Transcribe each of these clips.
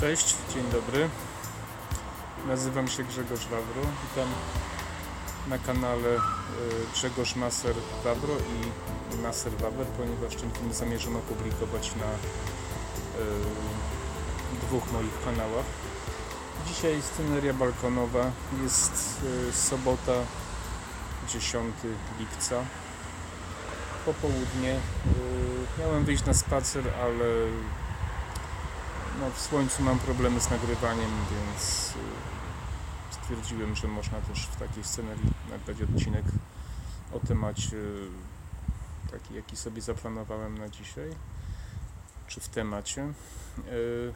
Cześć, dzień dobry. Nazywam się Grzegorz Wawro. Witam na kanale y, Grzegorz Maser Wawro i Maser Wawer, ponieważ ten film zamierzam opublikować na y, dwóch moich kanałach. Dzisiaj sceneria balkonowa. Jest y, sobota 10 lipca. Popołudnie. Miałem wyjść na spacer, ale no, w słońcu mam problemy z nagrywaniem, więc y, stwierdziłem, że można też w takiej scenerii nagrać odcinek o temacie taki, jaki sobie zaplanowałem na dzisiaj, czy w temacie. Y,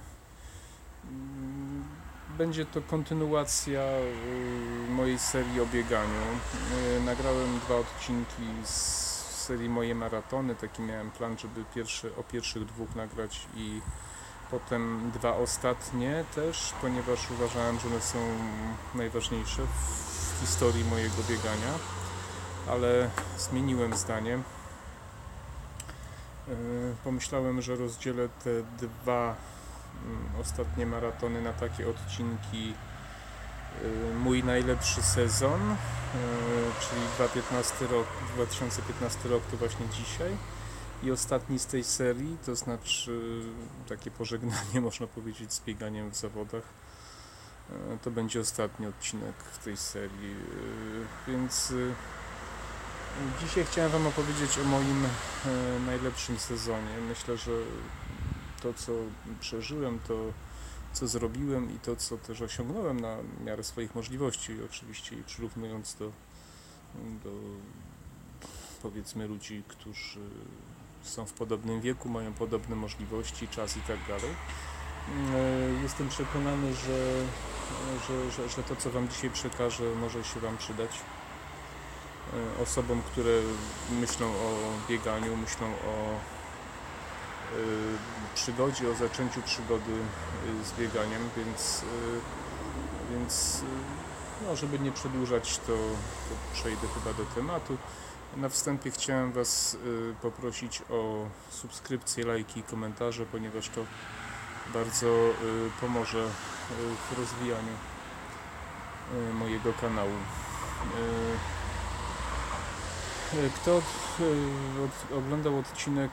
mm, będzie to kontynuacja y, mojej serii o bieganiu. Nagrałem dwa odcinki z serii Moje Maratony. Taki miałem plan, żeby pierwszy, o pierwszych dwóch nagrać i Potem dwa ostatnie też, ponieważ uważałem, że one są najważniejsze w historii mojego biegania, ale zmieniłem zdanie. E, pomyślałem, że rozdzielę te dwa mm, ostatnie maratony na takie odcinki e, mój najlepszy sezon, e, czyli 2015 rok, 2015 rok to właśnie dzisiaj i ostatni z tej serii, to znaczy takie pożegnanie, można powiedzieć, z bieganiem w zawodach. E, to będzie ostatni odcinek w tej serii, e, więc dzisiaj chciałem Wam opowiedzieć o moim najlepszym sezonie. Myślę, że to, co przeżyłem, to, co zrobiłem i to, co też osiągnąłem na miarę swoich możliwości, oczywiście i przyrównując do, do powiedzmy ludzi, którzy są w podobnym wieku, mają podobne możliwości, czas i tak dalej. Mm, e, jestem przekonany, że, że, że, że to, co Wam dzisiaj przekażę, może się Wam przydać. E, osobom, które myślą o bieganiu, myślą o e, przygodzie, o zaczęciu przygody z bieganiem, więc, więc no, żeby nie przedłużać, to, to przejdę chyba do tematu. Na wstępie chciałem Was y, poprosić o subskrypcję, lajki i komentarze, ponieważ to bardzo y, pomoże y, w rozwijaniu mojego kanału. Kto oglądał odcinek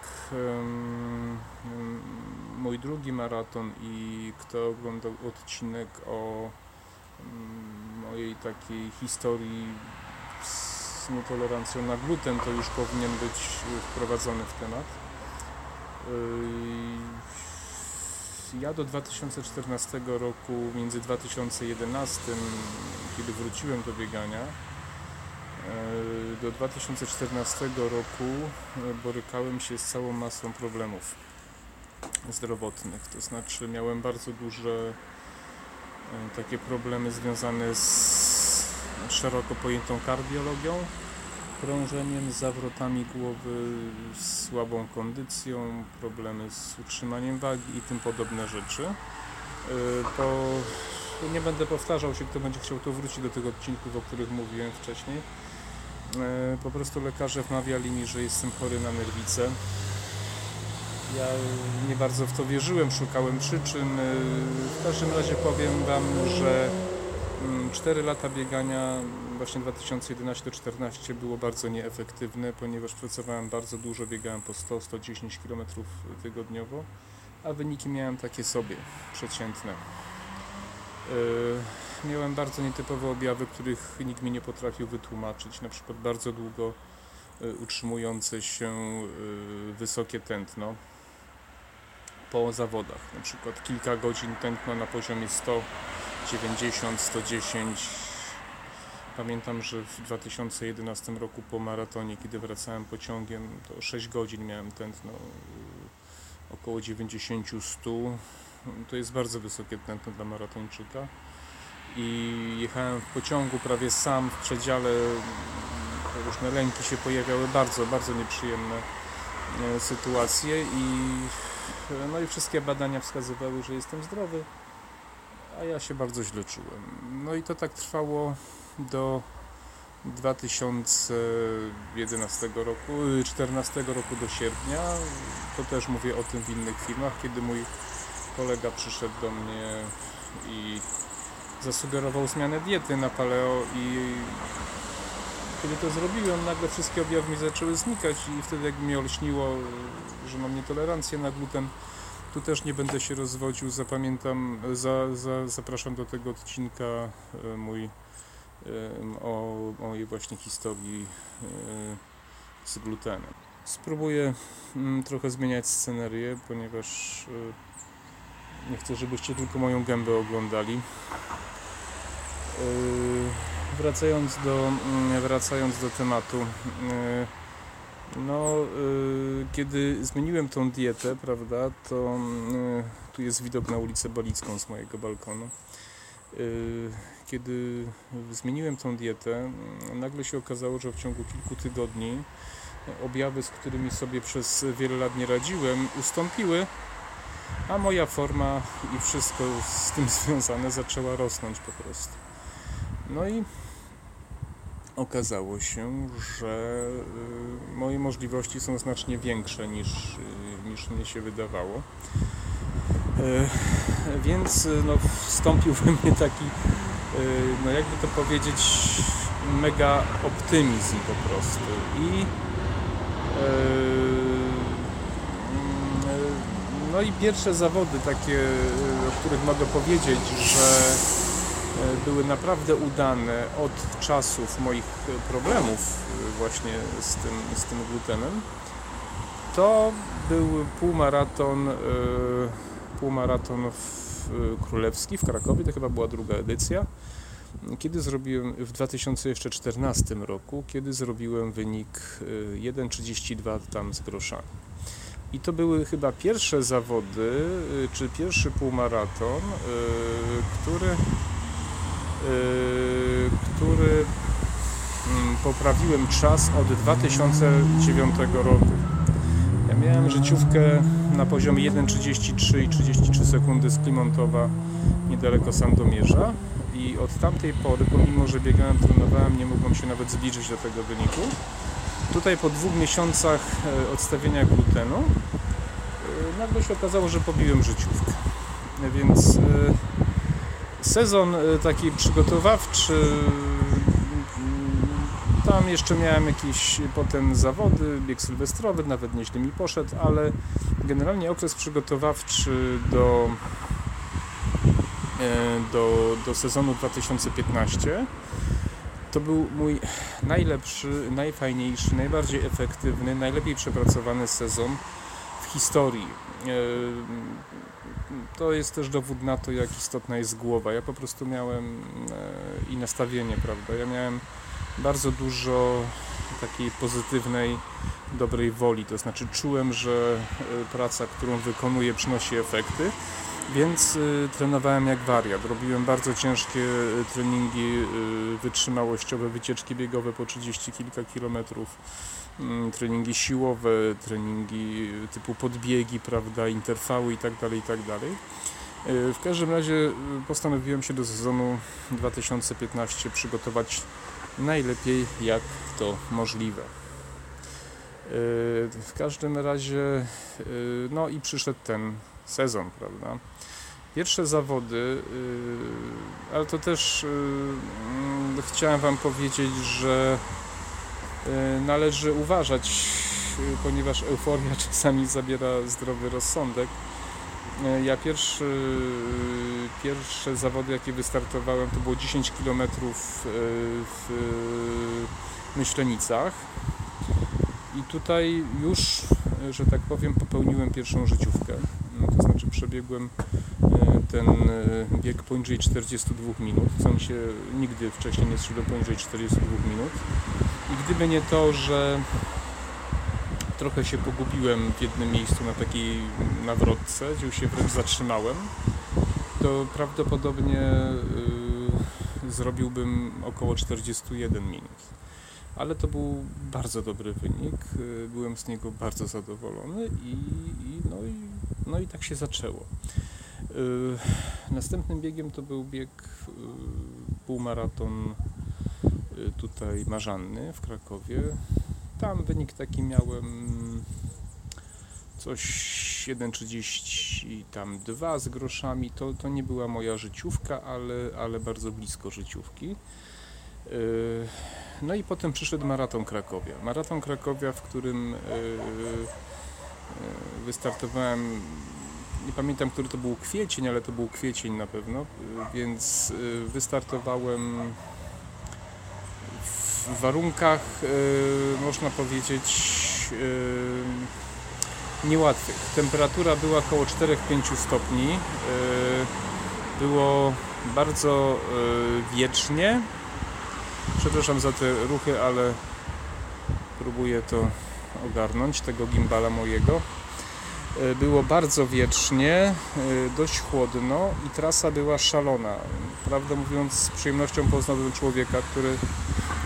mój drugi maraton i kto oglądał odcinek o mojej takiej historii z nietolerancją na gluten, to już powinien być wprowadzony w temat. Yy, ja do 2014 roku, między 2011, kiedy wróciłem do biegania, yy, do 2014 roku yy, borykałem się z całą masą problemów zdrowotnych. To znaczy miałem bardzo duże takie problemy związane z szeroko pojętą kardiologią, krążeniem, zawrotami głowy, słabą kondycją, problemy z utrzymaniem wagi i tym podobne rzeczy. To y, nie będę powtarzał się, kto będzie chciał to wrócić do tych odcinków, o których mówiłem wcześniej. Y, po prostu lekarze wmawiali mi, że jestem chory na nerwicę. Ja nie bardzo w to wierzyłem, szukałem przyczyn. Y, w każdym razie powiem Wam, że 4 mm, lata biegania, właśnie 2011-2014 było bardzo nieefektywne, ponieważ pracowałem bardzo dużo, biegałem po 100-110 km tygodniowo, a wyniki miałem takie sobie, przeciętne. Yy, miałem bardzo nietypowe objawy, których nikt mi nie potrafił wytłumaczyć, na przykład bardzo długo yy, utrzymujące się yy, wysokie tętno po zawodach, na przykład kilka godzin tętno na poziomie 100 90, 110. Pamiętam, że w 2011 roku po maratonie, kiedy wracałem pociągiem, to 6 godzin miałem tętno około 90-100. To jest bardzo wysokie tętno dla maratończyka. I jechałem w pociągu prawie sam w przedziale. Różne lęki się pojawiały, bardzo, bardzo nieprzyjemne e, sytuacje i no i wszystkie badania wskazywały, że jestem zdrowy a ja się bardzo źle czułem. No i to tak trwało do 2011 roku, 14 roku do sierpnia. To też mówię o tym w innych filmach, kiedy mój kolega przyszedł do mnie i zasugerował zmianę diety na paleo i kiedy to zrobiłem, nagle wszystkie objawy mi zaczęły znikać i wtedy jakby mnie olśniło, że mam nietolerancję na gluten. Tu też nie będę się rozwodził, zapamiętam, za, za, zapraszam do tego odcinka e, mój e, o mojej właśnie historii e, z glutenem. Spróbuję mm, trochę zmieniać scenerię, ponieważ nie chcę, żebyście tylko moją gębę oglądali. Wracając do, mm, wracając do tematu, no, y, kiedy zmieniłem tą dietę, prawda, to y, tu jest widok na ulicę Balicką z mojego balkonu. Y, kiedy zmieniłem tą dietę, nagle się okazało, że w ciągu kilku tygodni objawy, z którymi sobie przez wiele lat nie radziłem, ustąpiły, a moja forma i wszystko z tym związane zaczęła rosnąć po prostu. No i okazało się, że y, moje możliwości są znacznie większe niż, y, niż mnie się wydawało. Y, więc no, wstąpił we mnie taki, no jakby to powiedzieć, mega optymizm po prostu. I no i pierwsze zawody takie, o których mogę powiedzieć, że były naprawdę udane od czasów moich problemów e, właśnie z tym, z tym glutenem, to był półmaraton, e, półmaraton w królewski w Krakowie, to chyba była druga edycja, kiedy zrobiłem w 2014 roku, kiedy zrobiłem wynik 1,32 tam z groszami. I to były chyba pierwsze zawody, czy pierwszy półmaraton, który który mm, poprawiłem czas od 2009 roku. Ja miałem życiówkę na poziomie 1,33 i 33 sekundy z Klimontowa niedaleko Sandomierza i od tamtej pory, pomimo że biegałem, trenowałem, nie mogłem się nawet zbliżyć do tego wyniku. Tutaj po dwóch miesiącach e, odstawienia glutenu e, nagle się okazało, że pobiłem życiówkę. Więc e, Sezon y, taki przygotowawczy, tam jeszcze miałem jakieś potem zawody, bieg sylwestrowy, nawet nieźle mi poszedł, ale generalnie okres przygotowawczy do, e, do, do sezonu 2015 to był mój najlepszy, najfajniejszy, najbardziej efektywny, najlepiej przepracowany sezon w historii. E, to jest też dowód na to, jak istotna jest głowa. Ja po prostu miałem e, i nastawienie, prawda? Ja miałem bardzo dużo takiej pozytywnej, dobrej woli. To znaczy czułem, że e, praca, którą wykonuję, przynosi efekty. Więc y, trenowałem jak wariat. Robiłem bardzo ciężkie treningi wytrzymałościowe, wycieczki biegowe po 30 kilka kilometrów treningi siłowe, treningi typu podbiegi, prawda, interwały itd., tak itd. Tak e, w każdym razie e, postanowiłem się do sezonu 2015 przygotować najlepiej jak to możliwe. E, w każdym razie, no i przyszedł ten sezon, prawda. Pierwsze zawody, ale to też mm, chciałem Wam powiedzieć, że należy uważać, e, ponieważ euforia czasami zabiera zdrowy rozsądek. E, ja pierwszy, pierwsze zawody, jakie wystartowałem, to było 10 km w Myślenicach. I tutaj już, że tak powiem, popełniłem pierwszą życiówkę. No, to znaczy przebiegłem ten bieg poniżej 42 minut, co mi się nigdy wcześniej nie zszło poniżej 42 minut. I gdyby nie to, że trochę się pogubiłem w jednym miejscu na takiej nawrotce, gdzie się wręcz zatrzymałem, to prawdopodobnie y, zrobiłbym około 41 minut. Ale to był bardzo dobry wynik, byłem z niego bardzo zadowolony i, i, no, i tak się zaczęło. Y, następnym biegiem to był bieg półmaraton Y, tutaj Marzanny w Krakowie. Tam wynik taki miałem coś 1,30 tam 2 z groszami. To, to nie była moja życiówka, ale, ale bardzo blisko życiówki. No i potem przyszedł maraton Krakowia. Maraton Krakowia, w którym wystartowałem, nie pamiętam, który to był kwiecień, ale to był kwiecień na pewno, więc wystartowałem w warunkach, można powiedzieć, niełatwych. Temperatura była około 4-5 stopni. Było bardzo wiecznie, Przepraszam za te ruchy, ale próbuję to ogarnąć, tego gimbala mojego. E, było bardzo wiecznie, e, dość chłodno i trasa była szalona. Prawdę mówiąc, z przyjemnością poznałem człowieka, który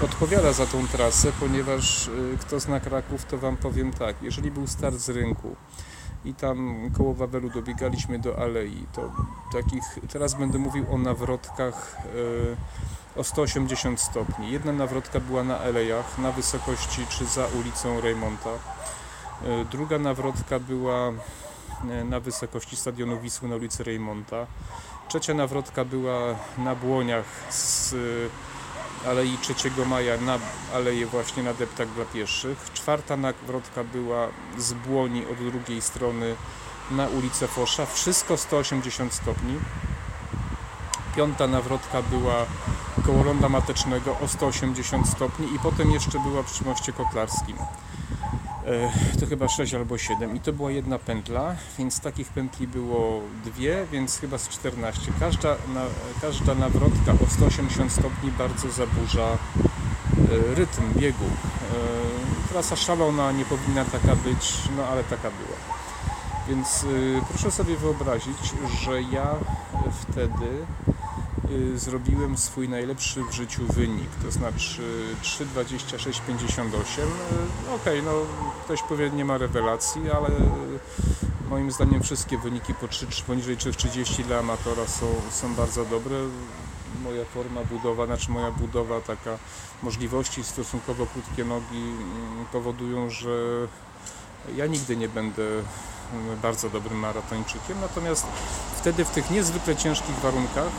odpowiada za tą trasę, ponieważ e, kto zna Kraków, to Wam powiem tak, jeżeli był start z rynku i tam koło Wawelu dobiegaliśmy do alei, to takich, teraz będę mówił o nawrotkach o 180 stopni. Jedna nawrotka była na Elejach, na wysokości czy za ulicą Reymonta. E, druga nawrotka była e, na wysokości stadionu Wisły na ulicy Reymonta. Trzecia nawrotka była na Błoniach z e, Alei 3 Maja na aleję właśnie na deptak dla pieszych. Czwarta nawrotka była z Błoni od drugiej strony na ulicę Fosza. Wszystko 180 stopni. Piąta nawrotka była koło ronda matecznego o 180 stopni i potem jeszcze była przy moście kotlarskim. E, to chyba 6 albo 7 i to była jedna pętla, więc takich pętli było dwie, więc chyba z 14. Każda, na, każda nawrotka o 180 stopni bardzo zaburza e, rytm biegu. E, trasa szalona, nie powinna taka być, no ale taka była. Więc proszę sobie wyobrazić, że ja wtedy zrobiłem swój najlepszy w życiu wynik, to znaczy 3.26.58. Ok, no ktoś powie, nie ma rewelacji, ale moim zdaniem wszystkie wyniki po 3, poniżej 3.30 dla amatora są, są bardzo dobre. Moja forma budowa, znaczy moja budowa, taka możliwości stosunkowo krótkie nogi powodują, że ja nigdy nie będę bardzo dobrym maratończykiem, natomiast wtedy w tych niezwykle ciężkich warunkach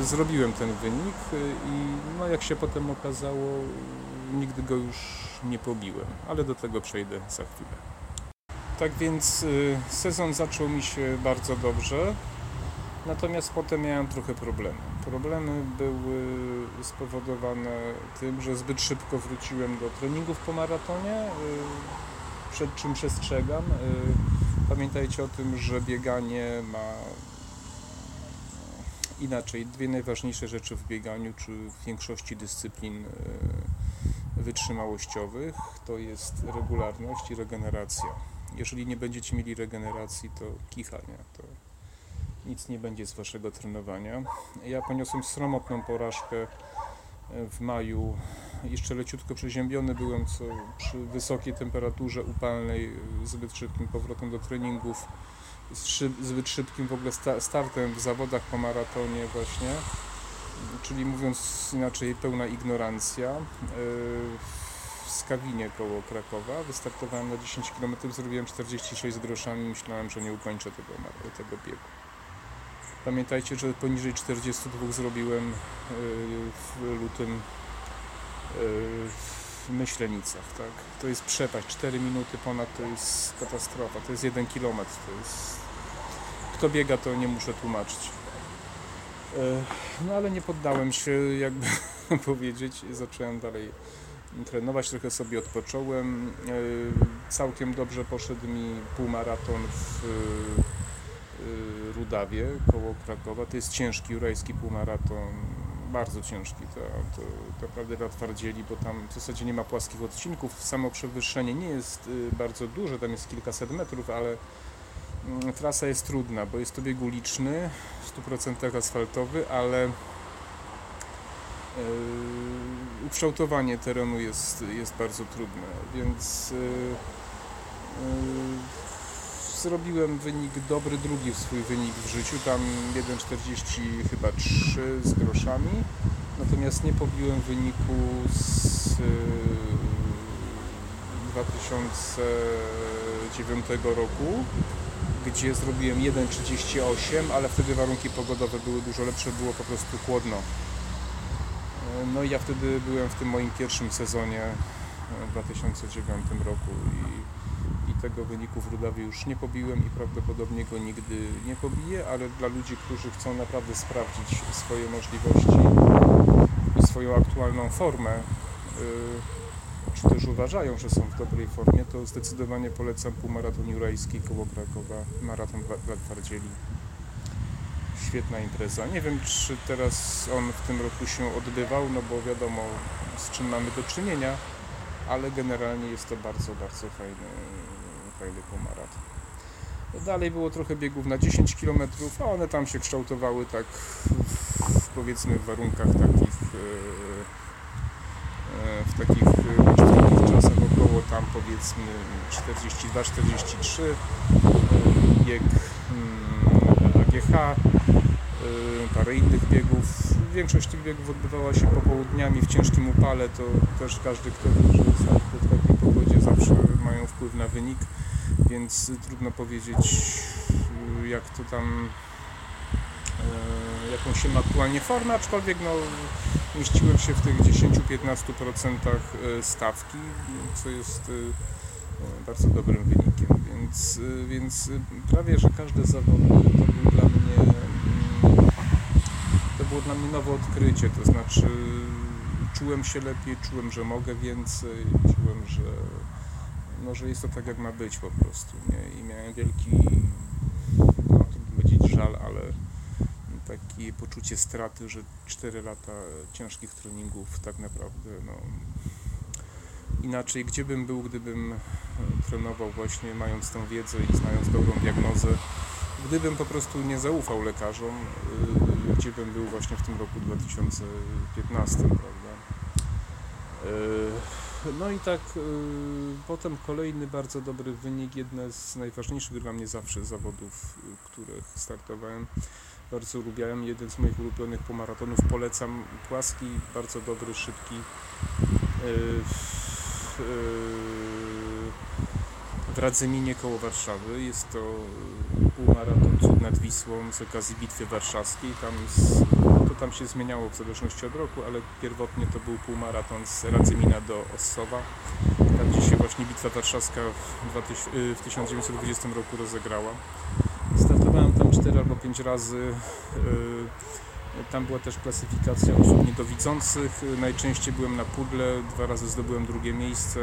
y, zrobiłem ten wynik y, i no, jak się potem okazało, nigdy go już nie pobiłem, ale do tego przejdę za chwilę. Tak więc y, sezon zaczął mi się bardzo dobrze, natomiast potem miałem trochę problemy. Problemy były spowodowane tym, że zbyt szybko wróciłem do treningów po maratonie, przed czym przestrzegam. Pamiętajcie o tym, że bieganie ma inaczej dwie najważniejsze rzeczy w bieganiu, czy w większości dyscyplin e, wytrzymałościowych, to jest regularność i regeneracja. Jeżeli nie będziecie mieli regeneracji, to kichanie, to nic nie będzie z waszego trenowania. Ja poniosłem sromotną porażkę w maju jeszcze leciutko przeziębiony byłem, co przy wysokiej temperaturze upalnej, zbyt szybkim powrotem do treningów, zbyt szybkim w ogóle startem w zawodach po maratonie właśnie, czyli mówiąc inaczej pełna ignorancja. E, w Skawinie koło Krakowa wystartowałem na 10 km, zrobiłem 46 groszami, myślałem, że nie ukończę tego, tego biegu. Pamiętajcie, że poniżej 42 zrobiłem e, w lutym w Myślenicach, tak? To jest przepaść, 4 minuty ponad to jest katastrofa, to jest 1 km, to jest... Kto biega, to nie muszę tłumaczyć. E, no ale nie poddałem się, jakby powiedzieć, zacząłem dalej trenować, trochę sobie odpocząłem. E, całkiem dobrze poszedł mi półmaraton w e, Rudawie koło Krakowa. To jest ciężki jurajski półmaraton bardzo ciężki. To, to, to naprawdę twardzieli, bo tam w zasadzie nie ma płaskich odcinków. Samo przewyższenie nie jest y, bardzo duże, tam jest kilkaset metrów, ale mm, trasa jest trudna, bo jest to bieg uliczny, w 100% asfaltowy, ale yy, ukształtowanie terenu jest, jest bardzo trudne, więc yy, yy, zrobiłem wynik dobry, drugi swój wynik w życiu, tam 1,40 chyba 3 z groszami, natomiast nie pobiłem wyniku z 2009 y, roku, gdzie zrobiłem 1,38, ale wtedy warunki pogodowe były dużo lepsze, było po prostu chłodno. No i ja wtedy byłem w tym moim pierwszym sezonie w 2009 roku i, i tego wyniku w Rudawie już nie pobiłem i prawdopodobnie go nigdy nie pobiję, ale dla ludzi, którzy chcą naprawdę sprawdzić swoje możliwości i swoją aktualną formę, y, czy też uważają, że są w dobrej formie, to zdecydowanie polecam półmaraton jurajski koło Krakowa, maraton dla twardzieli świetna impreza. Nie wiem, czy teraz on w tym roku się odbywał, no bo wiadomo, z czym mamy do czynienia, ale generalnie jest to bardzo, bardzo fajny, półmaraton. Dalej było trochę biegów na 10 km, a one tam się kształtowały tak w, powiedzmy w warunkach takich e, e, w takich uczciwych czasach około tam powiedzmy 42-43 e, bieg AGH Y, parę innych biegów. Większość tych biegów odbywała się popołudniami w ciężkim upale, to też każdy, kto wie, że w takiej pogodzie zawsze mają wpływ na wynik, więc trudno powiedzieć y, jak to tam y, jaką się ma aktualnie formę, aczkolwiek no, mieściłem się w tych 10-15% stawki, co jest bardzo dobrym wynikiem, więc, więc prawie, że każde zawody to był dla mnie było dla mnie nowe odkrycie, to znaczy czułem się lepiej, czułem, że mogę więcej, czułem, że, no, że jest to tak jak ma być po prostu, nie? I miałem wielki, no powiedzieć żal, ale takie poczucie straty, że 4 lata ciężkich treningów tak naprawdę, no inaczej, gdzie bym był, gdybym trenował właśnie mając tę wiedzę i znając dobrą diagnozę, gdybym po prostu nie zaufał lekarzom, y, gdzie bym był właśnie w tym roku 2015, prawda? Y, no i tak y, potem kolejny bardzo dobry wynik, jedne z najważniejszych dla mnie zawsze zawodów, których startowałem. Bardzo lubiałem, jeden z moich ulubionych pomaratonów, polecam, płaski, bardzo dobry, szybki w Radzyminie koło Warszawy. Jest to półmaraton Cud nad Wisłą z okazji Bitwy Warszawskiej. Tam, z, to tam się zmieniało w zależności od roku, ale pierwotnie to był półmaraton z Radzymina do Ossowa. Tam gdzie się właśnie Bitwa Warszawska w, 2000, y, 1920 roku rozegrała. Startowałem tam 4 albo 5 razy. Y, tam była też klasyfikacja osób niedowidzących. Najczęściej byłem na pudle, dwa razy zdobyłem drugie miejsce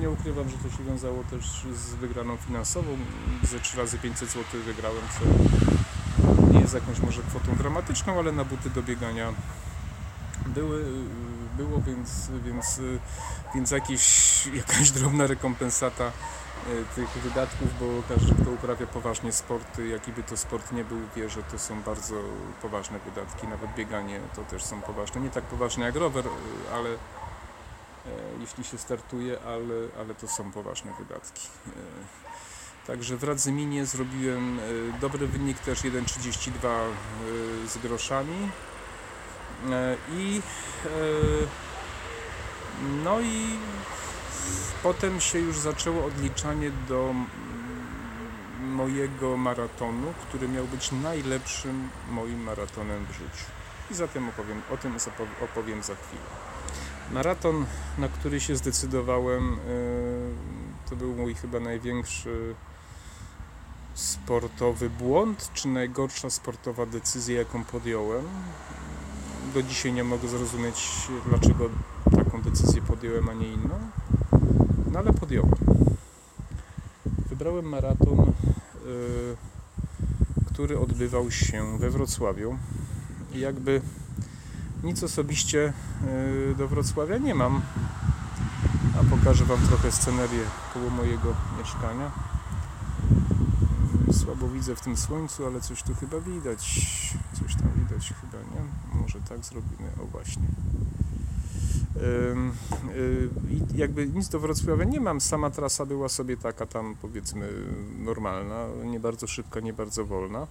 nie ukrywam, że to się wiązało też z wygraną finansową. Ze 3 razy 500 zł wygrałem, co nie jest jakąś może kwotą dramatyczną, ale na buty do biegania były, było, więc, więc, więc jakieś, jakaś drobna rekompensata e, tych wydatków, bo każdy, kto uprawia poważnie sporty, jaki by to sport nie był, wie, że to są bardzo poważne wydatki. Nawet bieganie to też są poważne. Nie tak poważne jak rower, e, ale E, jeśli się startuje, ale, ale to są poważne wydatki. E, także w Radzyminie zrobiłem e, dobry wynik, też 1,32 z groszami. I no i potem się już zaczęło odliczanie do mojego maratonu, który miał być najlepszym moim maratonem w życiu. I zatem opowiem, o tym opowiem za chwilę. Maraton, na który się zdecydowałem, e, to był mój chyba największy sportowy błąd, czy najgorsza sportowa decyzja, jaką podjąłem. Do dzisiaj nie mogę zrozumieć, dlaczego taką decyzję podjąłem, a nie inną. No ale podjąłem. Wybrałem maraton, e, który odbywał się we Wrocławiu. Jakby nic osobiście y, do Wrocławia nie mam. A pokażę Wam trochę scenerię koło mojego mieszkania. Słabo widzę w tym słońcu, ale coś tu chyba widać. Coś tam widać chyba, nie? Może tak zrobimy. O właśnie. Y, I jakby nic do Wrocławia nie mam. Sama trasa była sobie taka tam powiedzmy normalna, nie bardzo szybka, nie bardzo wolna.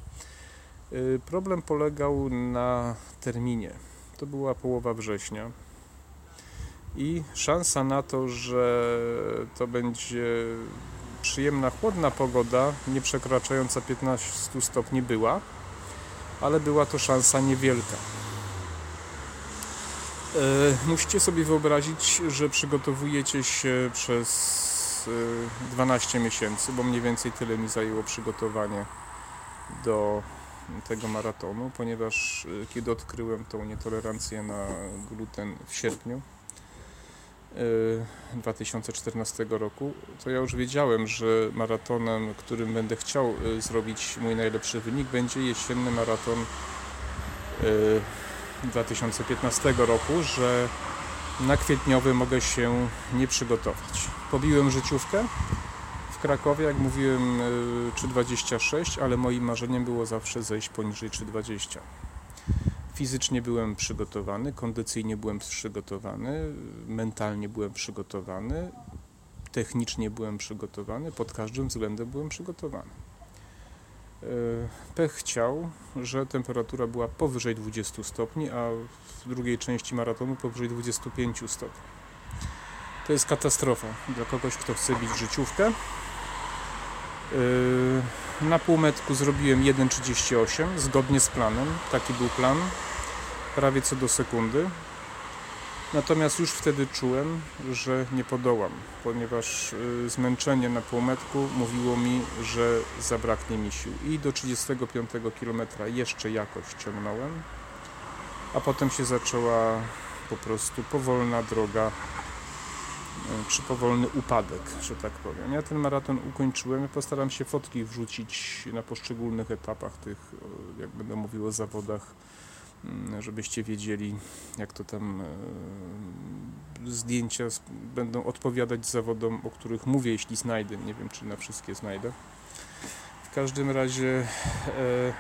Y, problem polegał na terminie to była połowa września i szansa na to, że to będzie przyjemna, chłodna pogoda, nie przekraczająca 15 stopni była, ale była to szansa niewielka. E, musicie sobie wyobrazić, że przygotowujecie się przez 12 miesięcy, bo mniej więcej tyle mi zajęło przygotowanie do tego maratonu, ponieważ kiedy odkryłem tą nietolerancję na gluten w sierpniu, 2014 roku, to ja już wiedziałem, że maratonem, którym będę chciał y, zrobić mój najlepszy wynik, będzie jesienny maraton 2015 y, roku, że na kwietniowy mogę się nie przygotować. Pobiłem życiówkę w Krakowie, jak mówiłem 3,26, y, ale moim marzeniem było zawsze zejść poniżej 3,20. Fizycznie byłem przygotowany, kondycyjnie byłem przygotowany, mentalnie byłem przygotowany, technicznie byłem przygotowany, pod każdym względem byłem przygotowany. E, pech chciał, że temperatura była powyżej 20 stopni, a w drugiej części maratonu powyżej 25 stopni. To jest katastrofa dla kogoś, kto chce bić życiówkę. E, na półmetku zrobiłem 1,38 zgodnie z planem. Taki był plan prawie co do sekundy. Natomiast już wtedy czułem, że nie podołam, ponieważ y, zmęczenie na półmetku mówiło mi, że zabraknie mi sił. I do 35 km jeszcze jakoś ciągnąłem, a potem się zaczęła po prostu powolna droga, czy powolny upadek, że tak powiem. Ja ten maraton ukończyłem, postaram się fotki wrzucić na poszczególnych etapach tych, y, jak będę mówił o zawodach Mm, żebyście wiedzieli, jak to tam e, zdjęcia będą odpowiadać zawodom, o których mówię, jeśli znajdę. Nie wiem, czy na wszystkie znajdę. W każdym razie e,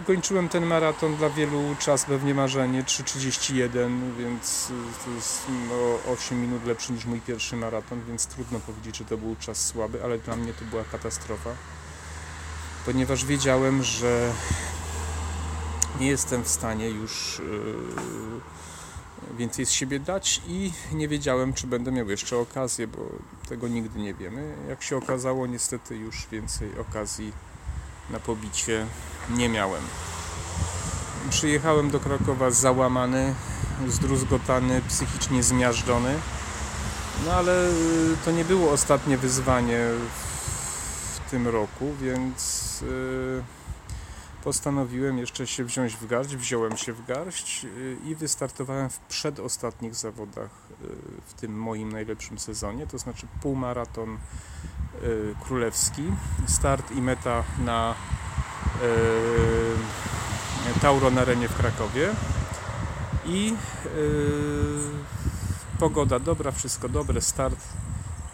ukończyłem ten maraton dla wielu czas pewnie marzenie 3.31, więc to jest no, 8 minut lepszy niż mój pierwszy maraton, więc trudno powiedzieć, że to był czas słaby, ale dla mnie to była katastrofa, ponieważ wiedziałem, że nie jestem w stanie już yy, więcej z siebie dać i nie wiedziałem, czy będę miał jeszcze okazję, bo tego nigdy nie wiemy. Jak się okazało, niestety już więcej okazji na pobicie nie miałem. Przyjechałem do Krakowa załamany, zdruzgotany, psychicznie zmiażdżony. No ale y, to nie było ostatnie wyzwanie w tym roku, więc yy, postanowiłem jeszcze się wziąć w garść, wziąłem się w garść y, i wystartowałem w przedostatnich zawodach y, w tym moim najlepszym sezonie, to znaczy półmaraton y, królewski, start i meta na Tauron Arenie w Krakowie i pogoda dobra, wszystko dobre, start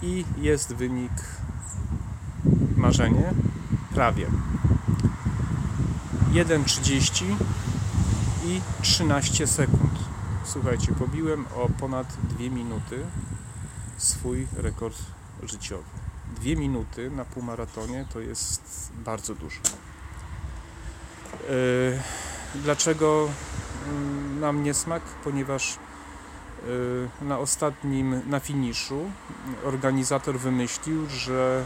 i jest wynik marzenie prawie 1,30 i 13 sekund. Słuchajcie, pobiłem o ponad 2 minuty swój rekord życiowy. 2 minuty na półmaratonie to jest bardzo dużo. Yy, dlaczego mm, mam niesmak? Ponieważ yy, na ostatnim, na finiszu organizator wymyślił, że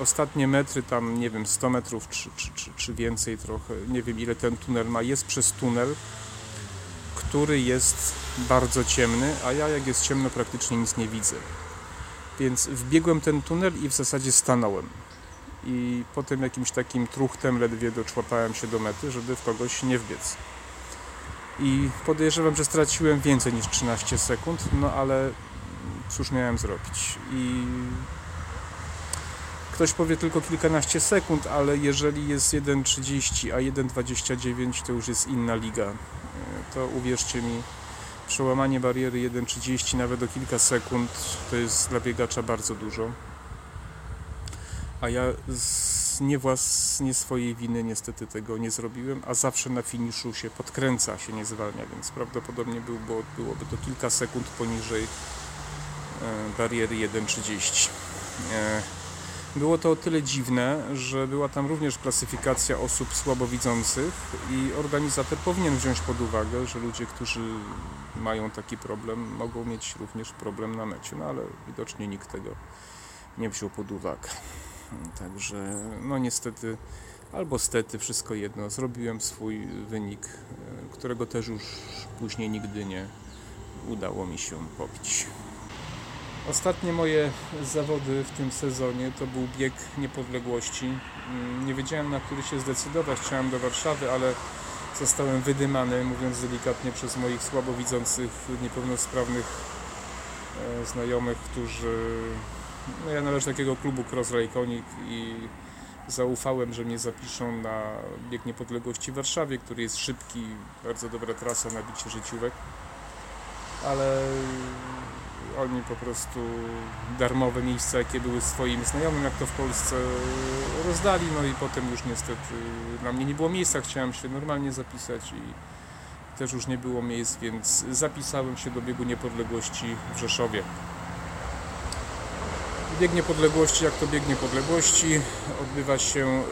ostatnie metry, tam nie wiem, 100 metrów czy, czy, czy, czy więcej trochę, nie wiem ile ten tunel ma, jest przez tunel, który jest bardzo ciemny, a ja jak jest ciemno praktycznie nic nie widzę. Więc wbiegłem ten tunel i w zasadzie stanąłem. I potem jakimś takim truchtem ledwie doczłapałem się do mety, żeby w kogoś nie wbiec. I podejrzewam, że straciłem więcej niż 13 sekund, no ale cóż miałem zrobić. I Ktoś powie tylko kilkanaście sekund, ale jeżeli jest 1.30, a 1.29 to już jest inna liga. To uwierzcie mi, przełamanie bariery 1.30 nawet o kilka sekund to jest dla biegacza bardzo dużo. A ja z nie, włas, nie swojej winy niestety tego nie zrobiłem, a zawsze na finiszu się podkręca, się nie zwalnia, więc prawdopodobnie był, bo byłoby to kilka sekund poniżej e, bariery 1.30. Było to o tyle dziwne, że była tam również klasyfikacja osób słabowidzących i organizator powinien wziąć pod uwagę, że ludzie, którzy mają taki problem, mogą mieć również problem na mecie, no ale widocznie nikt tego nie wziął pod uwagę. Także, no niestety, albo stety, wszystko jedno. Zrobiłem swój wynik, e, którego też już później nigdy nie udało mi się pobić. Ostatnie moje zawody w tym sezonie to był bieg niepodległości. Mm, Nie wiedziałem na który się zdecydować. Chciałem do Warszawy, ale zostałem wydymany, mówiąc delikatnie, przez moich słabowidzących, niepełnosprawnych e, znajomych, którzy. No ja należę do takiego klubu Cross i zaufałem, że mnie zapiszą na bieg niepodległości w Warszawie, który jest szybki, bardzo dobra trasa na bicie życiówek. Ale oni po prostu darmowe miejsca, jakie były swoim znajomym, jak to w Polsce rozdali, no i potem już niestety dla mnie nie było miejsca, chciałem się normalnie zapisać i też już nie było miejsc, więc zapisałem się do biegu niepodległości w Rzeszowie. Bieg niepodległości, jak to bieg niepodległości, odbywa się e,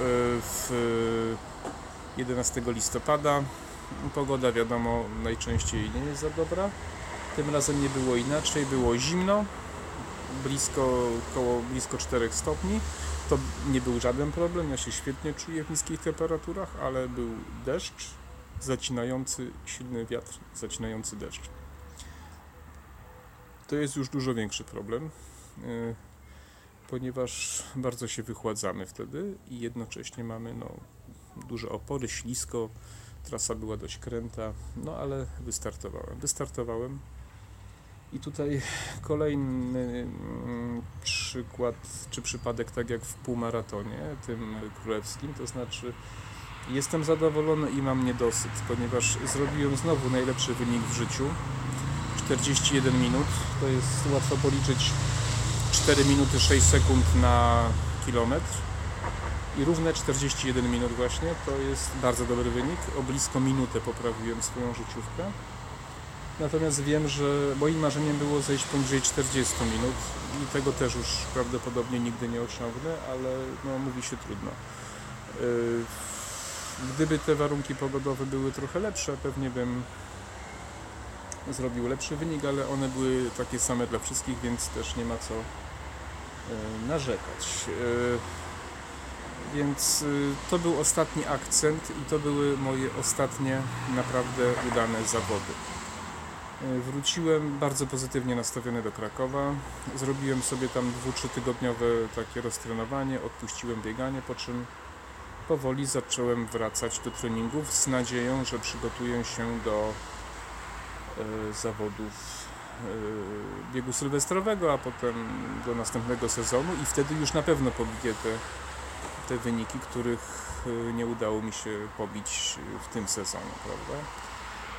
w 11 listopada. Pogoda wiadomo najczęściej nie jest za dobra. Tym razem nie było inaczej, było zimno, blisko, koło blisko 4 stopni. To nie był żaden problem, ja się świetnie czuję w niskich temperaturach, ale był deszcz, zacinający, silny wiatr, zacinający deszcz. To jest już dużo większy problem, yy, ponieważ bardzo się wychładzamy wtedy i jednocześnie mamy no, duże opory, ślisko, trasa była dość kręta, no ale wystartowałem. Wystartowałem i tutaj kolejny mm, przykład, czy przypadek, tak jak w półmaratonie, tym królewskim, to znaczy jestem zadowolony i mam niedosyt, ponieważ zrobiłem znowu najlepszy wynik w życiu. 41 minut, to jest łatwo policzyć 4 minuty 6 sekund na kilometr i równe 41 minut właśnie, to jest bardzo dobry wynik. O blisko minutę poprawiłem swoją życiówkę. Natomiast wiem, że moim marzeniem było zejść poniżej 40 minut i tego też już prawdopodobnie nigdy nie osiągnę, ale no, mówi się trudno. Yy, Gdyby te warunki pogodowe były trochę lepsze, pewnie bym zrobił lepszy wynik, ale one były takie same dla wszystkich, więc też nie ma co yy, narzekać. Yy, Więc to był ostatni akcent i to były moje ostatnie naprawdę udane zawody. Yy, Wróciłem bardzo pozytywnie nastawiony do Krakowa. Zrobiłem sobie tam 2-3 tygodniowe takie roztrenowanie, odpuściłem bieganie, po czym powoli zacząłem wracać do treningów z nadzieją, że przygotuję się do e, zawodów e, biegu sylwestrowego, a potem do następnego sezonu i wtedy już na pewno pobiję te, te wyniki, których e, nie udało mi się pobić w tym sezonie, prawda?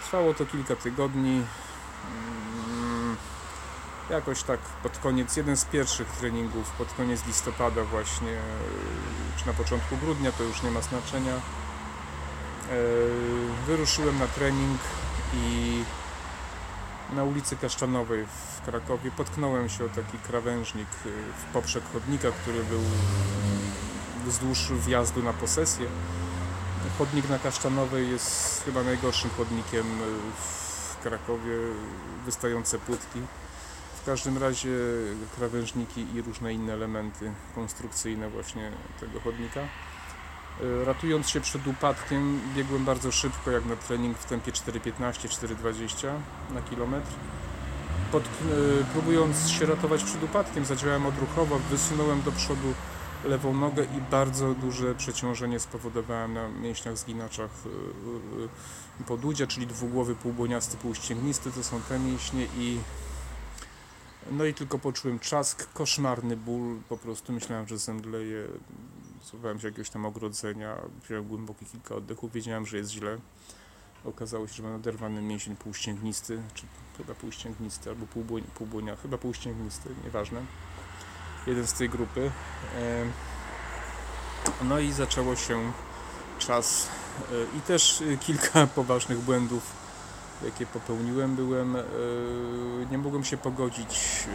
Trwało to kilka tygodni. Mm, Jakoś tak pod koniec, jeden z pierwszych treningów, pod koniec listopada właśnie, e, czy na początku grudnia, to już nie ma znaczenia. E, Wyruszyłem na trening i na ulicy Kaszczanowej w Krakowie potknąłem się o taki krawężnik e, w poprzek chodnika, który był wzdłuż wjazdu na posesję. Chodnik na Kaszczanowej jest chyba najgorszym chodnikiem e, Krakowie, wystające płytki. W każdym razie krawężniki i różne inne elementy konstrukcyjne właśnie tego chodnika. E, Ratując się przed upadkiem, biegłem bardzo szybko, jak na trening w tempie 4.15-4.20 na kilometr. Pod, e, próbując się ratować przed upadkiem, zadziałałem odruchowo, wysunąłem do przodu lewą nogę i bardzo duże przeciążenie spowodowałem na mięśniach zginaczach e, podudzia, czyli dwugłowy półbłoniasty, półścięgnisty, to są te mięśnie i no i tylko poczułem trzask, koszmarny ból, po prostu myślałem, że zemdleję, słuchałem się jakiegoś tam ogrodzenia, wziąłem głębokie kilka oddechów, wiedziałem, że jest źle. Okazało się, że mam oderwany mięsień półścięgnisty, czy chyba półścięgnisty, albo półbłoń, półbłonia, chyba półścięgnisty, nieważne. Jeden z tej grupy. No i zaczęło się czas i też e, kilka poważnych błędów, jakie popełniłem. Byłem, e, nie mogłem się pogodzić,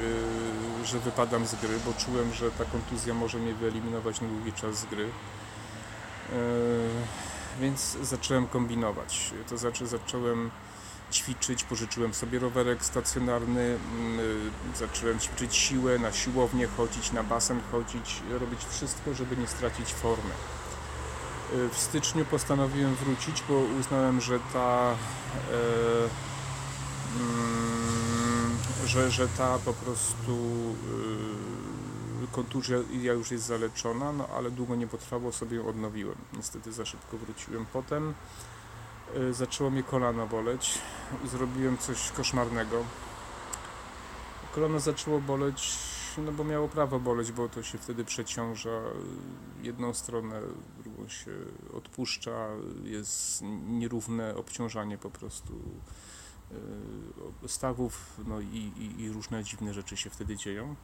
e, że wypadam z gry, bo czułem, że ta kontuzja może mnie wyeliminować na długi czas z gry. E, Więc zacząłem kombinować. To znaczy zacząłem ćwiczyć, pożyczyłem sobie rowerek stacjonarny, mm, zacząłem ćwiczyć siłę, na siłownię chodzić, na basen chodzić, robić wszystko, żeby nie stracić formy. Y, W styczniu postanowiłem wrócić, bo uznałem, że ta e, mm, że, że ta po prostu y, kontuzja już jest zaleczona, no ale długo nie potrwało, sobie ją odnowiłem. Niestety za szybko wróciłem. Potem zaczęło mnie kolano boleć. Zrobiłem coś koszmarnego. Kolano zaczęło boleć, no bo miało prawo boleć, bo to się wtedy przeciąża jedną stronę, drugą się odpuszcza, jest nierówne obciążanie po prostu y, stawów, no i, i, i różne dziwne rzeczy się wtedy dzieją.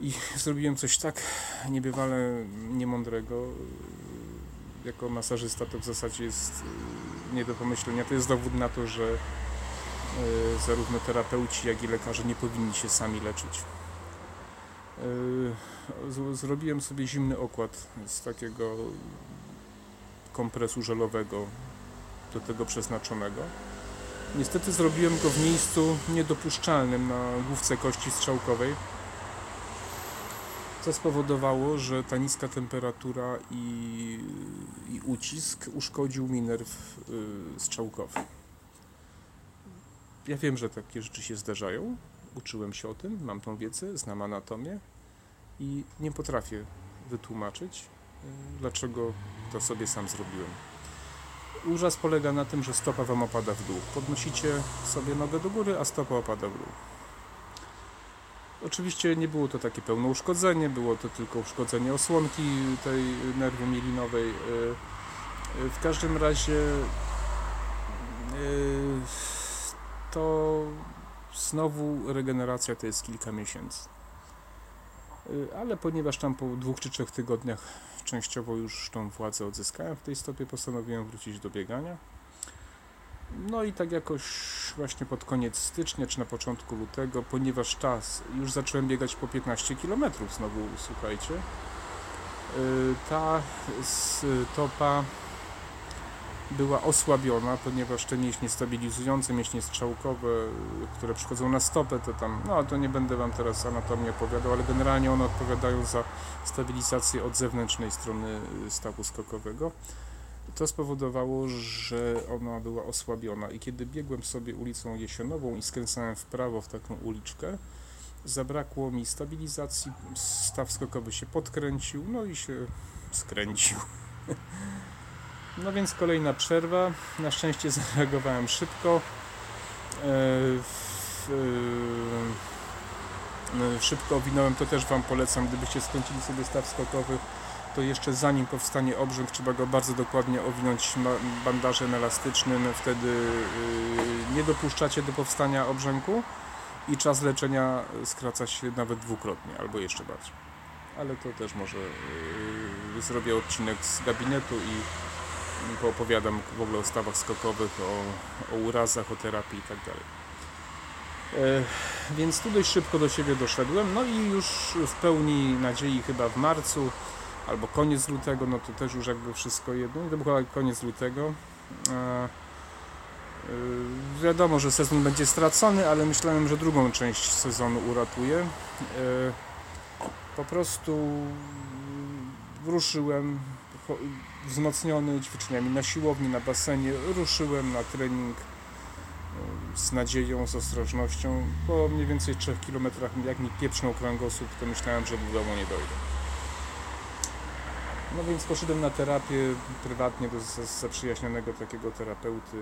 I zrobiłem coś tak niebywale niemądrego. Jako masażysta to w zasadzie jest y, nie do pomyślenia. To jest dowód na to, że y, zarówno terapeuci, jak i lekarze nie powinni się sami leczyć. Y, z- Zrobiłem sobie zimny okład z takiego kompresu żelowego do tego przeznaczonego. Niestety zrobiłem go w miejscu niedopuszczalnym na główce kości strzałkowej, co spowodowało, że ta niska temperatura i, i ucisk uszkodził mi nerw y, strzałkowy. Ja wiem, że takie rzeczy się zdarzają uczyłem się o tym, mam tą wiedzę, znam anatomię i nie potrafię wytłumaczyć, y, dlaczego to sobie sam zrobiłem. Urzas polega na tym, że stopa Wam opada w dół. Podnosicie sobie nogę do góry, a stopa opada w dół. Oczywiście nie było to takie pełne uszkodzenie, było to tylko uszkodzenie osłonki tej nerwy mielinowej. Y, y, w każdym razie to znowu regeneracja to jest kilka miesięcy. Y, Ale ponieważ tam po dwóch czy trzech tygodniach częściowo już tą władzę odzyskałem w tej stopie, postanowiłem wrócić do biegania. No i tak jakoś właśnie pod koniec stycznia czy na początku lutego, ponieważ czas, już zacząłem biegać po 15 km znowu, słuchajcie. Y, Ta stopa była osłabiona, ponieważ te mięśnie stabilizujące, mięśnie strzałkowe, które przychodzą na stopę, to tam, no to nie będę Wam teraz anatomię opowiadał, ale generalnie one odpowiadają za stabilizację od zewnętrznej strony y, stawu skokowego. To spowodowało, że ona była osłabiona i kiedy biegłem sobie ulicą Jesionową i skręcałem w prawo w taką uliczkę, zabrakło mi stabilizacji, staw skokowy się podkręcił, no i się skręcił. No więc kolejna przerwa. Na szczęście zareagowałem szybko. E, w, e, szybko owinąłem, to też Wam polecam, gdybyście skręcili sobie staw skokowy, to jeszcze zanim powstanie obrzęk, trzeba go bardzo dokładnie owinąć bandażem elastycznym, wtedy nie dopuszczacie do powstania obrzęku i czas leczenia skraca się nawet dwukrotnie, albo jeszcze bardziej. Ale to też może zrobię odcinek z gabinetu i poopowiadam w ogóle o stawach skokowych, o, o urazach, o terapii i tak. E, Więc tu dość szybko do siebie doszedłem, no i już w pełni nadziei chyba w marcu albo koniec lutego, no to też już jakby wszystko jedno, to był chyba koniec lutego. E, e, Wiadomo, że sezon będzie stracony, ale myślałem, że drugą część sezonu uratuję. Po prostu ruszyłem wzmocniony ćwiczeniami na siłowni, na basenie, ruszyłem na trening e, z nadzieją, z ostrożnością. Po mniej więcej 3 km, jak mi pieprznął kręgosłup, to myślałem, że do domu nie dojdę. No więc poszedłem na terapię prywatnie do zaprzyjaźnionego takiego terapeuty,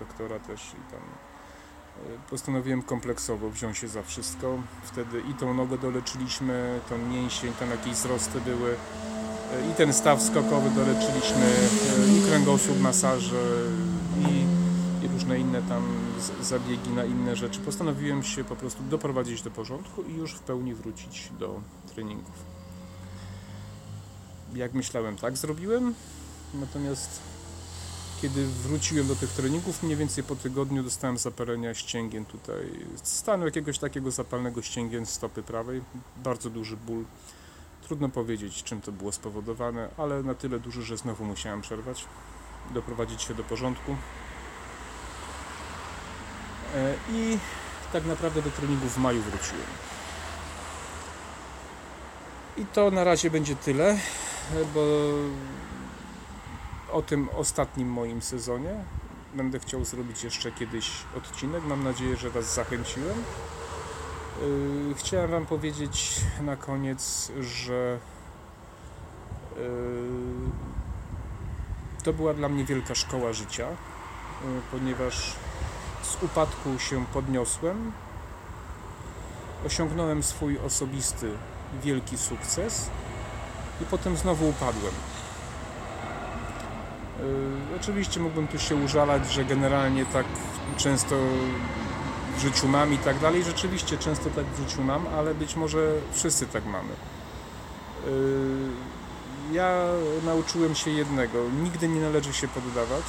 doktora też i tam e, postanowiłem kompleksowo wziąć się za wszystko. Wtedy i tą nogę doleczyliśmy, tą mięsień, tam jakieś wzrosty były, i ten staw skokowy doleczyliśmy, e, i kręgosłup, masaże, i, i różne inne tam zabiegi na inne rzeczy. Postanowiłem się po prostu doprowadzić do porządku i już w pełni wrócić do treningów. Jak myślałem, tak zrobiłem. Natomiast kiedy wróciłem do tych treningów, mniej więcej po tygodniu dostałem zapalenia ścięgien tutaj, stanu jakiegoś takiego zapalnego ścięgien stopy prawej, bardzo duży ból. Trudno powiedzieć, czym to było spowodowane, ale na tyle duży, że znowu musiałem przerwać, doprowadzić się do porządku. E, I tak naprawdę do treningu w maju wróciłem. I to na razie będzie tyle, bo o tym ostatnim moim sezonie będę chciał zrobić jeszcze kiedyś odcinek. Mam nadzieję, że Was zachęciłem. Yy, chciałem Wam powiedzieć na koniec, że yy, to była dla mnie wielka szkoła życia, yy, ponieważ z upadku się podniosłem, osiągnąłem swój osobisty wielki sukces i potem znowu upadłem. Oczywiście mógłbym tu się użalać, że generalnie tak często w życiu mam i tak dalej. Rzeczywiście często tak w życiu mam, ale być może wszyscy tak mamy. Yy, ja nauczyłem się jednego: nigdy nie należy się poddawać,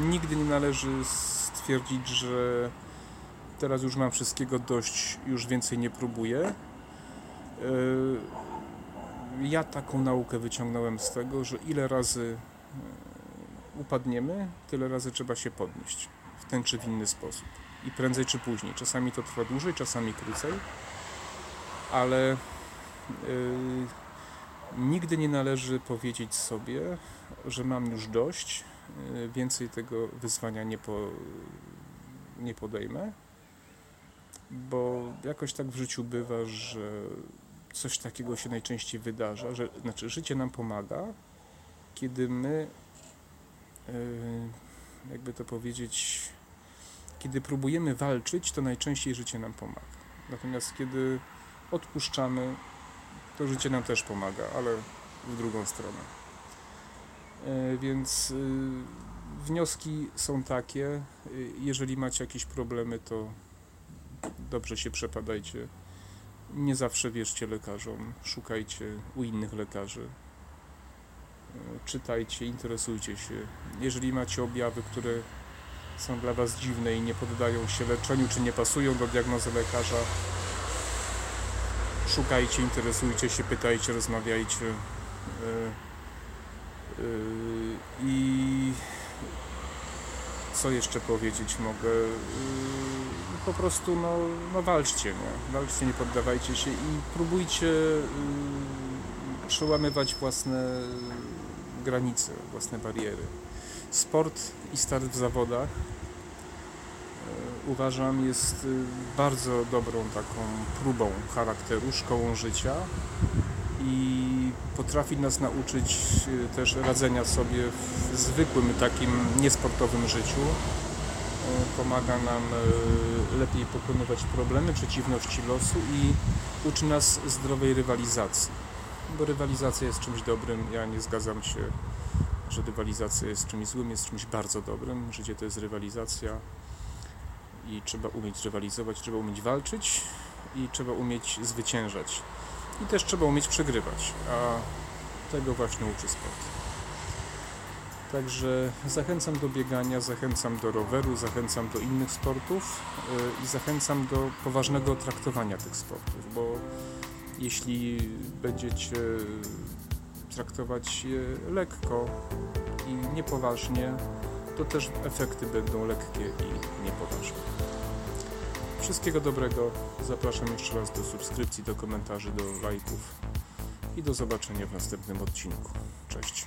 yy, nigdy nie należy stwierdzić, że teraz już mam wszystkiego dość, już więcej nie próbuję. Yy, ja taką naukę wyciągnąłem z tego, że ile razy upadniemy, tyle razy trzeba się podnieść w ten czy w inny sposób. I prędzej czy później. Czasami to trwa dłużej, czasami krócej, ale yy, nigdy nie należy powiedzieć sobie, że mam już dość, yy, więcej tego wyzwania nie, po, nie podejmę, bo jakoś tak w życiu bywa, że coś takiego się najczęściej wydarza, że znaczy życie nam pomaga, kiedy my Yy, jakby to powiedzieć, kiedy próbujemy walczyć, to najczęściej życie nam pomaga. Natomiast kiedy odpuszczamy, to życie nam też pomaga, ale w drugą stronę. Yy, więc yy, wnioski są takie, jeżeli macie jakieś problemy, to dobrze się przepadajcie. Nie zawsze wierzcie lekarzom, szukajcie u innych lekarzy czytajcie, interesujcie się. Jeżeli macie objawy, które są dla Was dziwne i nie poddają się leczeniu, czy nie pasują do diagnozy lekarza, szukajcie, interesujcie się, pytajcie, rozmawiajcie. E, e, I co jeszcze powiedzieć mogę? E, po prostu no, no walczcie, nie? walczcie, nie poddawajcie się i próbujcie przełamywać własne granice, własne bariery. Sport i start w zawodach uważam jest e, bardzo dobrą taką próbą charakteru, szkołą życia i potrafi nas nauczyć e, też radzenia sobie w zwykłym takim niesportowym życiu. Pomaga nam lepiej pokonywać problemy, przeciwności losu i uczy nas zdrowej rywalizacji bo rywalizacja jest czymś dobrym. Ja nie zgadzam się, że rywalizacja jest czymś złym, jest czymś bardzo dobrym. Życie to jest rywalizacja i trzeba umieć rywalizować, trzeba umieć walczyć i trzeba umieć zwyciężać. I też trzeba umieć przegrywać, a tego właśnie uczy sport. Także zachęcam do biegania, zachęcam do roweru, zachęcam do innych sportów y, i zachęcam do poważnego traktowania tych sportów, bo jeśli będziecie traktować je lekko i niepoważnie, to też efekty będą lekkie i niepoważne. Wszystkiego dobrego. Zapraszam jeszcze raz do subskrypcji, do komentarzy, do lajków i do zobaczenia w następnym odcinku. Cześć.